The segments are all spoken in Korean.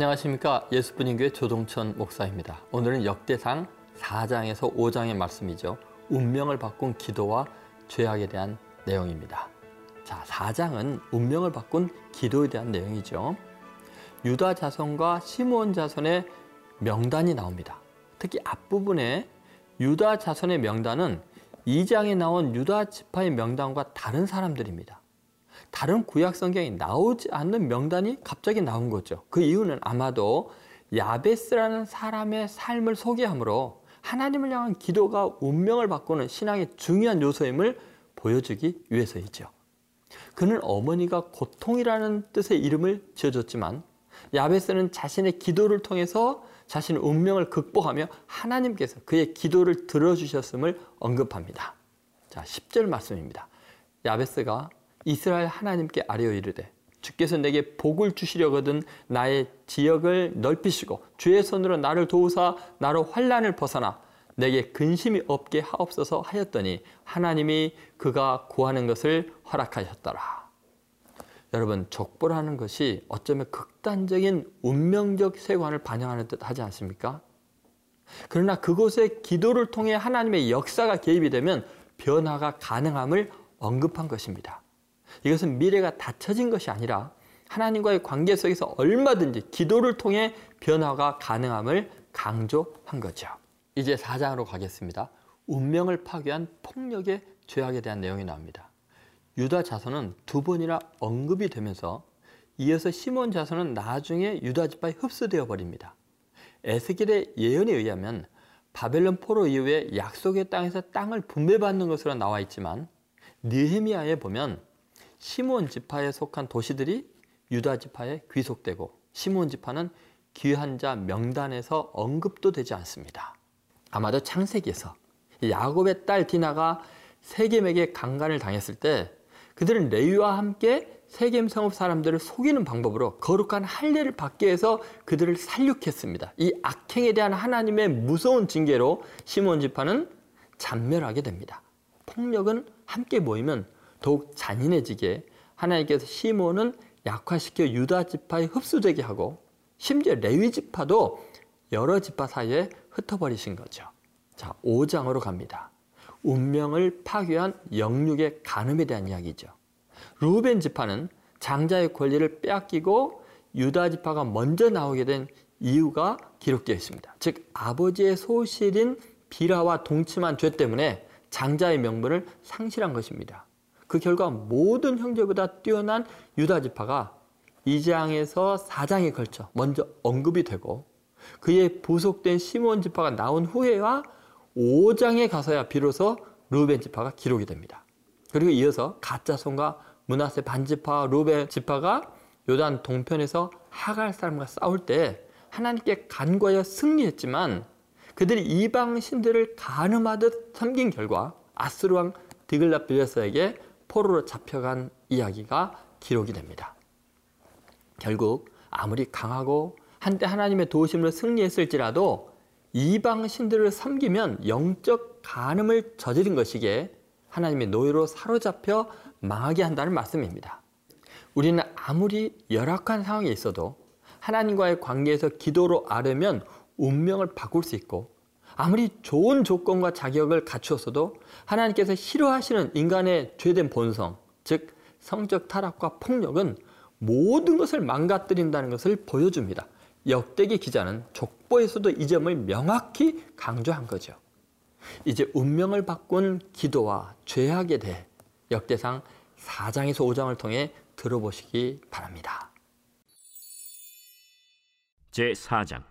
안녕하십니까 예수분인교회 조동천 목사입니다. 오늘은 역대상 4장에서 5장의 말씀이죠. 운명을 바꾼 기도와 죄악에 대한 내용입니다. 자, 4장은 운명을 바꾼 기도에 대한 내용이죠. 유다 자손과 시므온 자손의 명단이 나옵니다. 특히 앞부분에 유다 자손의 명단은 2장에 나온 유다 지파의 명단과 다른 사람들입니다. 다른 구약 성경이 나오지 않는 명단이 갑자기 나온 거죠. 그 이유는 아마도 야베스라는 사람의 삶을 소개하므로 하나님을 향한 기도가 운명을 바꾸는 신앙의 중요한 요소임을 보여주기 위해서이죠. 그는 어머니가 고통이라는 뜻의 이름을 지어줬지만 야베스는 자신의 기도를 통해서 자신의 운명을 극복하며 하나님께서 그의 기도를 들어주셨음을 언급합니다. 자, 10절 말씀입니다. 야베스가 이스라엘 하나님께 아뢰어 이르되 주께서 내게 복을 주시려거든 나의 지역을 넓히시고 주의 손으로 나를 도우사 나로 환란을 벗어나 내게 근심이 없게 하옵소서 하였더니 하나님이 그가 구하는 것을 허락하셨더라. 여러분 족보라는 것이 어쩌면 극단적인 운명적 세관을 반영하는 듯 하지 않습니까? 그러나 그곳에 기도를 통해 하나님의 역사가 개입이 되면 변화가 가능함을 언급한 것입니다. 이것은 미래가 닫혀진 것이 아니라 하나님과의 관계 속에서 얼마든지 기도를 통해 변화가 가능함을 강조한 거죠. 이제 4장으로 가겠습니다. 운명을 파괴한 폭력의 죄악에 대한 내용이 나옵니다. 유다 자손은 두 번이나 언급이 되면서 이어서 시몬 자손은 나중에 유다 지파에 흡수되어 버립니다. 에스겔의 예언에 의하면 바벨론 포로 이후에 약속의 땅에서 땅을 분배받는 것으로 나와 있지만 느헤미야에 보면 시몬 지파에 속한 도시들이 유다 지파에 귀속되고 시몬 지파는 귀한 자 명단에서 언급도 되지 않습니다. 아마도 창세기에서 야곱의 딸 디나가 세겜에게 강간을 당했을 때 그들은 레위와 함께 세겜 성읍 사람들을 속이는 방법으로 거룩한 할례를 받게 해서 그들을 살육했습니다. 이 악행에 대한 하나님의 무서운 징계로 시몬 지파는 잔멸하게 됩니다. 폭력은 함께 모이면 더욱 잔인해지게 하나님께서 시몬은 약화시켜 유다 지파에 흡수되게 하고 심지어 레위 지파도 여러 지파 사이에 흩어버리신 거죠. 자, 5장으로 갑니다. 운명을 파괴한 영육의 간음에 대한 이야기죠. 루벤 지파는 장자의 권리를 빼앗기고 유다 지파가 먼저 나오게 된 이유가 기록되어 있습니다. 즉 아버지의 소실인 비라와 동침한 죄 때문에 장자의 명분을 상실한 것입니다. 그 결과 모든 형제보다 뛰어난 유다 지파가 2장에서 4장에 걸쳐 먼저 언급이 되고 그의 부속된 시몬 지파가 나온 후에와 5장에 가서야 비로소 루벤 지파가 기록이 됩니다. 그리고 이어서 가짜 손과 문하세 반지파 루벤 지파가 요단 동편에서 하갈 사람과 싸울 때 하나님께 간과하여 승리했지만 그들이 이방 신들을 가늠하듯 섬긴 결과 아스루 왕 디글라 빌레스에게 포로로 잡혀간 이야기가 기록이 됩니다. 결국 아무리 강하고 한때 하나님의 도우심으로 승리했을지라도 이방 신들을 섬기면 영적 간음을 저지른 것이기에 하나님의 노예로 사로잡혀 망하게 한다는 말씀입니다. 우리는 아무리 열악한 상황에 있어도 하나님과의 관계에서 기도로 아뢰면 운명을 바꿀 수 있고 아무리 좋은 조건과 자격을 갖추었어도 하나님께서 싫어하시는 인간의 죄된 본성, 즉 성적 타락과 폭력은 모든 것을 망가뜨린다는 것을 보여줍니다. 역대기 기자는 족보에서도 이 점을 명확히 강조한 거죠. 이제 운명을 바꾼 기도와 죄악에 대해 역대상 4장에서 5장을 통해 들어보시기 바랍니다. 제 4장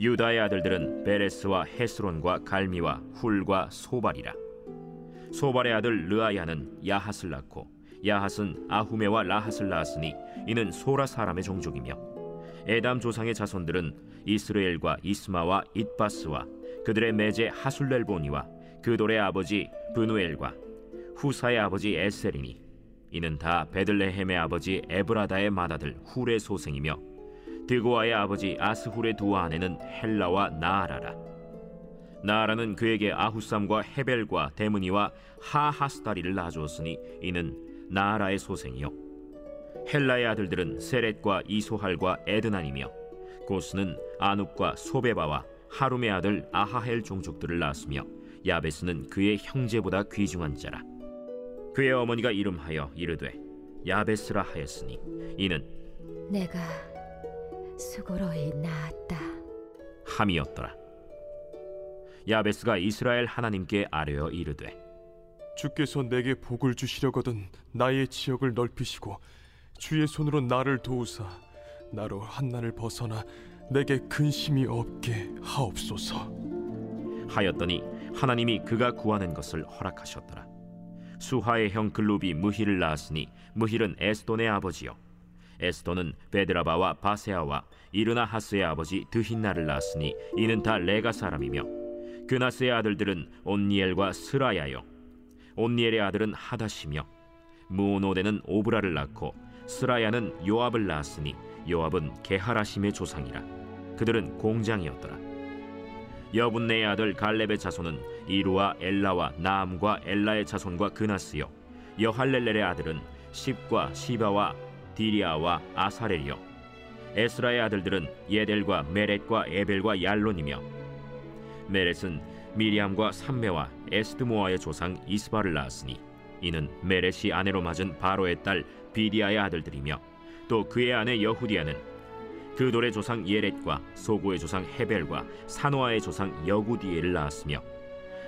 유다의 아들들은 베레스와 헤스론과 갈미와 훌과 소발이라. 소발의 아들 르아야는 야핫을 낳고 야핫은 아후메와 라핫을 낳았으니 이는 소라 사람의 종족이며 에담 조상의 자손들은 이스라엘과 이스마와 잇바스와 그들의 매제 하술렐보니와 그돌의 아버지 브누엘과 후사의 아버지 에셀이니 이는 다 베들레헴의 아버지 에브라다의 맏아들 훌의 소생이며 드고아의 아버지 아스훌의 두 아내는 헬라와 나아라라. 나아라는 그에게 아후삼과 헤벨과 데므니와 하하스다리를 낳아주었으니 이는 나아라의 소생이요. 헬라의 아들들은 세렛과 이소할과 에드난이며 고스는 아눕과 소베바와 하룸의 아들 아하헬 종족들을 낳았으며 야베스는 그의 형제보다 귀중한 자라. 그의 어머니가 이름하여 이르되 야베스라 하였으니 이는 내가 수고로이 낳았다. 함이었더라 야베스가 이스라엘 하나님께 아뢰어 이르되 주께서 내게 복을 주시려거든 나의 지역을 넓히시고 주의 손으로 나를 도우사 나로 한난을 벗어나 내게 근심이 없게 하옵소서. 하였더니 하나님이 그가 구하는 것을 허락하셨더라. 수하의 형 글룹이 무힐을 낳았으니 무힐은 에스돈의 아버지요. 에스돈은 베드라바와 바세아와 이르나 하스의 아버지 드힌나를 낳았으니 이는 다 레가 사람이며 그나스의 아들들은 온니엘과 스라야요. 온니엘의 아들은 하다시며 무오노데는 오브라를 낳고 스라야는 요압을 낳았으니 요압은 게하라심의 조상이라. 그들은 공장이었더라. 여분네의 아들 갈렙의 자손은 이루와 엘라와 나암과 엘라의 자손과 그나스요 여할렐렐의 아들은 십과 시바와 디리아와 아사렐이요. 에스라의 아들들은 예델과 메렛과 에벨과 얄론이며 메렛은 미리암과 삼매와 에스드모아의 조상 이스바를 낳았으니 이는 메렛이 아내로 맞은 바로의 딸 비디아의 아들들이며 또 그의 아내 여후디야는 그돌의 조상 예렛과 소고의 조상 헤벨과 사노아의 조상 여구디엘을 낳았으며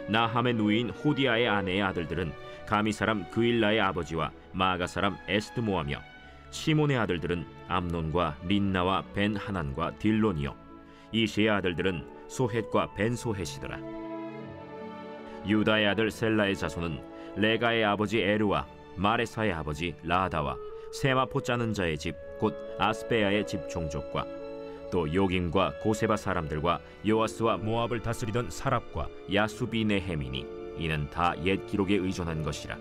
나함의 누이인 호디아의 아내의 아들들은 가미 사람 그일라의 아버지와 마아가 사람 에스드모아며 시몬의 아들들은 암논과 린나와 벤하난과 딜론이요. 이시의 아들들은 소헷과 벤 소헷이더라. 유다의 아들 셀라의 자손은 레가의 아버지 에르와 마레사의 아버지 라다와 세마포 짜는 자의 집 곧 아스베야의 집 종족과 또 요김과 고세바 사람들과 요아스와 모압을 다스리던 사랍과 야수비 네헤미니 이는 다 옛 기록에 의존한 것이라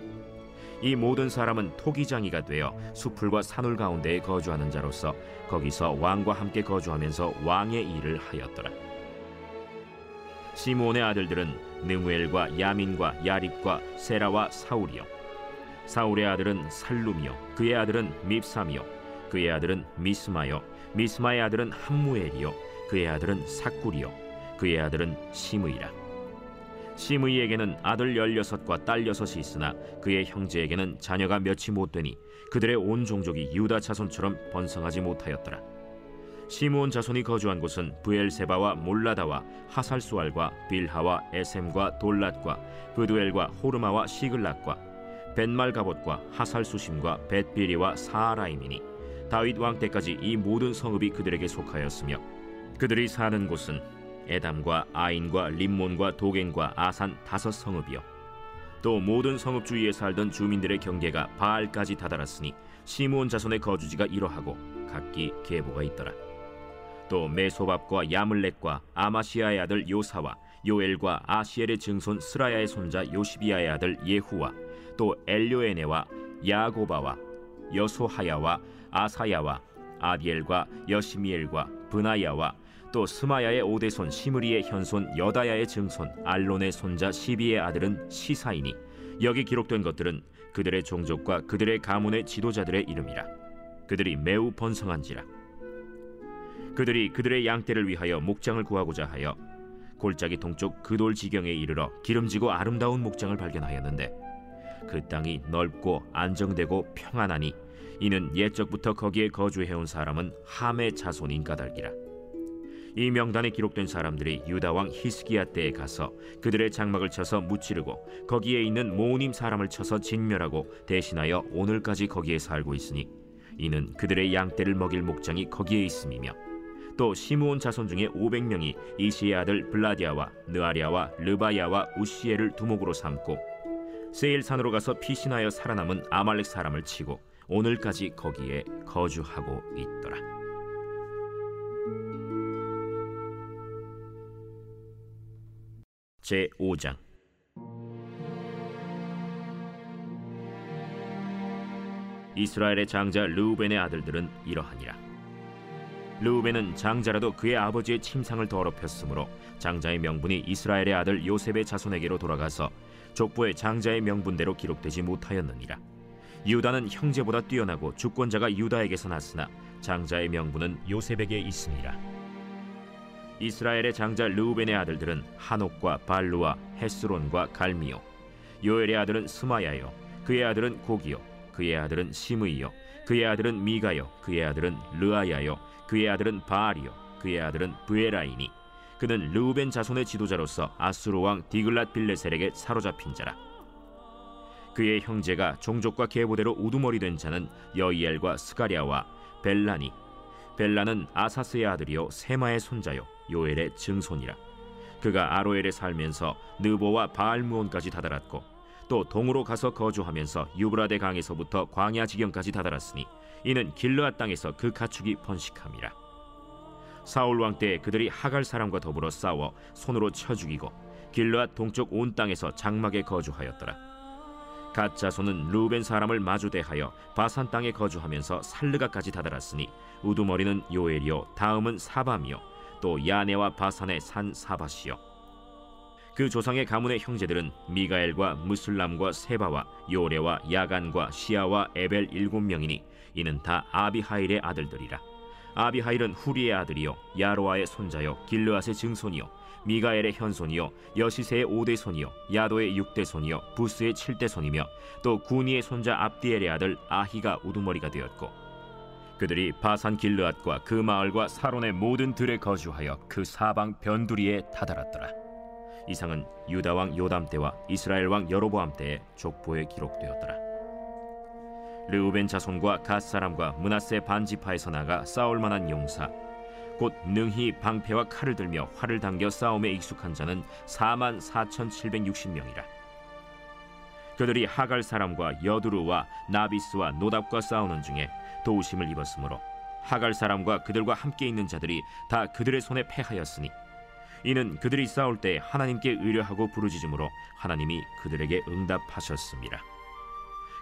이 모든 사람은 토기장이가 되어 수풀과 산울 가운데에 거주하는 자로서 거기서 왕과 함께 거주하면서 왕의 일을 하였더라. 시므온의 아들들은 느무엘과 야민과 야립과 세라와 사울이요. 사울의 아들은 살룸이요. 그의 아들은 밉삼이요. 그의 아들은 미스마요. 미스마의 아들은 함무엘이요. 그의 아들은 사꿀이요. 그의 아들은 시므이라 시므이에게는 아들 열여섯과 딸 여섯이 있으나 그의 형제에게는 자녀가 몇이 못 되니 그들의 온 종족이 유다 자손처럼 번성하지 못하였더라. 시므온 자손이 거주한 곳은 부엘세바와 몰라다와 하살수알과 빌하와 에셈과 돌랏과 브두엘과 호르마와 시글락과 벤말가봇과 하살수심과 벳비리와 사하라임이니 다윗 왕 때까지 이 모든 성읍이 그들에게 속하였으며 그들이 사는 곳은 에담과 아인과 림몬과 도겐과 아산 다섯 성읍이요. 또 모든 성읍 주위에 살던 주민들의 경계가 바알까지 다다랐으니 시므온 자손의 거주지가 이러하고 각기 계보가 있더라. 또 메소밥과 야물렉과 아마시아의 아들 요사와 요엘과 아시엘의 증손 스라야의 손자 요시비아의 아들 예후와 또 엘료에네와 야고바와 여소하야와 아사야와 아디엘과 여시미엘과 브나야와 또 스마야의 오대손 시므리의 현손 여다야의 증손 알론의 손자 시비의 아들은 시사이니 여기 기록된 것들은 그들의 종족과 그들의 가문의 지도자들의 이름이라. 그들이 매우 번성한지라. 그들이 그들의 양떼를 위하여 목장을 구하고자 하여 골짜기 동쪽 그돌 지경에 이르러 기름지고 아름다운 목장을 발견하였는데 그 땅이 넓고 안정되고 평안하니 이는 옛적부터 거기에 거주해온 사람은 함의 자손인 까닭이라 이 명단에 기록된 사람들이 유다 왕 히스기야 때에 가서 그들의 장막을 쳐서 무찌르고 거기에 있는 모님 사람을 쳐서 진멸하고 대신하여 오늘까지 거기에 살고 있으니 이는 그들의 양떼를 먹일 목장이 거기에 있음이며 또 시므온 자손 중에 500명이 이시의 아들 블라디아와 느아리아와 르바야와 우시엘을 두목으로 삼고 세일산으로 가서 피신하여 살아남은 아말렉 사람을 치고 오늘까지 거기에 거주하고 있더라. 제 5장 이스라엘의 장자 르우벤의 아들들은 이러하니라. 르우벤은 장자라도 그의 아버지의 침상을 더럽혔으므로 장자의 명분이 이스라엘의 아들 요셉의 자손에게로 돌아가서 족보의 장자의 명분대로 기록되지 못하였느니라. 유다는 형제보다 뛰어나고 주권자가 유다에게서 났으나 장자의 명분은 요셉에게 있습니다. 이스라엘의 장자 르우벤의 아들들은 한옥과 발루와 헤스론과 갈미요. 요엘의 아들은 스마야요. 그의 아들은 고기요. 그의 아들은 시므이요. 그의 아들은 미가요. 그의 아들은 르아야요. 그의 아들은 바알이요. 그의 아들은 브에라이니. 그는 르우벤 자손의 지도자로서 아수르 왕 디글랏 빌레셀에게 사로잡힌 자라. 그의 형제가 종족과 계보대로 우두머리 된 자는 여이엘과 스가랴와 벨라니. 벨라는 아사스의 아들이요. 세마의 손자요 요엘의 증손이라. 그가 아로엘에 살면서 느보와 바알무온까지 다다랐고 또 동으로 가서 거주하면서 유브라데 강에서부터 광야 지경까지 다다랐으니 이는 길르앗 땅에서 그 가축이 번식함이라. 사울 왕때 그들이 하갈 사람과 더불어 싸워 손으로 쳐 죽이고 길르앗 동쪽 온 땅에서 장막에 거주하였더라. 갓 자손은 루벤 사람을 마주대하여 바산 땅에 거주하면서 살르가까지 다다랐으니 우두머리는 요엘이요 다음은 사밤이요 또 야네와 바산의 산 사바시요. 그 조상의 가문의 형제들은 미가엘과 무슬람과 세바와 요레와 야간과 시아와 에벨 일곱 명이니 이는 다 아비하일의 아들들이라. 아비하일은 후리의 아들이요 야로아의 손자요 길르앗의 증손이요 미가엘의 현손이요 여시세의 오대손이요 야도의 육대손이요 부스의 칠대손이며 또 구니의 손자 압디엘의 아들 아히가 우두머리가 되었고 그들이 바산 길르앗과 그 마을과 사론의 모든 들에 거주하여 그 사방 변두리에 다다랐더라 이상은 유다 왕 요담 때와 이스라엘 왕 여로보암 때의 족보에 기록되었더라 르우벤 자손과 갓 사람과 문하세 반지파에서 나가 싸울 만한 용사 곧 능히 방패와 칼을 들며 활을 당겨 싸움에 익숙한 자는 4만 4,760명이라. 그들이 하갈 사람과 여두루와 나비스와 노답과 싸우는 중에 도우심을 입었으므로 하갈 사람과 그들과 함께 있는 자들이 다 그들의 손에 패하였으니 이는 그들이 싸울 때 하나님께 의뢰하고 부르짖음으로 하나님이 그들에게 응답하셨습니다.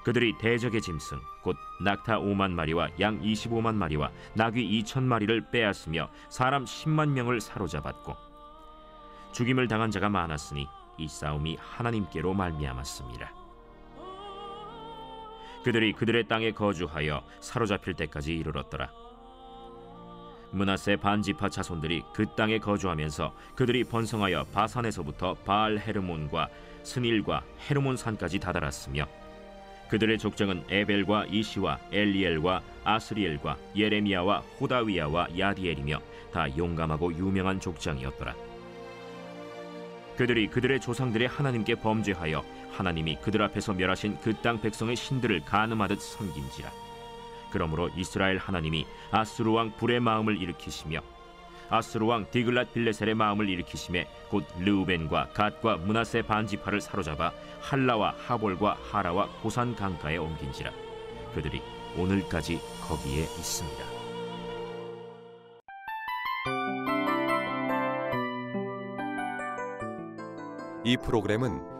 그들이 대적의 짐승 곧 낙타 5만 마리와 양 25만 마리와 나귀 2천 마리를 빼앗으며 사람 10만 명을 사로잡았고 죽임을 당한 자가 많았으니 이 싸움이 하나님께로 말미암았습니다. 그들이 그들의 땅에 거주하여 사로잡힐 때까지 이르렀더라. 문하세 반지파 자손들이 그 땅에 거주하면서 그들이 번성하여 바산에서부터 바알 헤르몬과 스닐과 헤르몬 산까지 다다랐으며 그들의 족장은 에벨과 이시와 엘리엘과 아스리엘과 예레미야와 호다위야와 야디엘이며 다 용감하고 유명한 족장이었더라. 그들이 그들의 조상들의 하나님께 범죄하여 하나님이 그들 앞에서 멸하신 그 땅 백성의 신들을 가늠하듯 섬긴지라. 그러므로 이스라엘 하나님이 아스루 왕 불의 마음을 일으키시며 아스루 왕 디글랏 빌레셀의 마음을 일으키심에 곧 르우벤과 갓과 문하세 반지파를 사로잡아 할라와 하볼과 하라와 고산 강가에 옮긴지라 그들이 오늘까지 거기에 있습니다. 이 프로그램은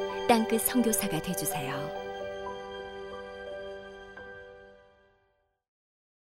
땅끝 선교사가 되주세요.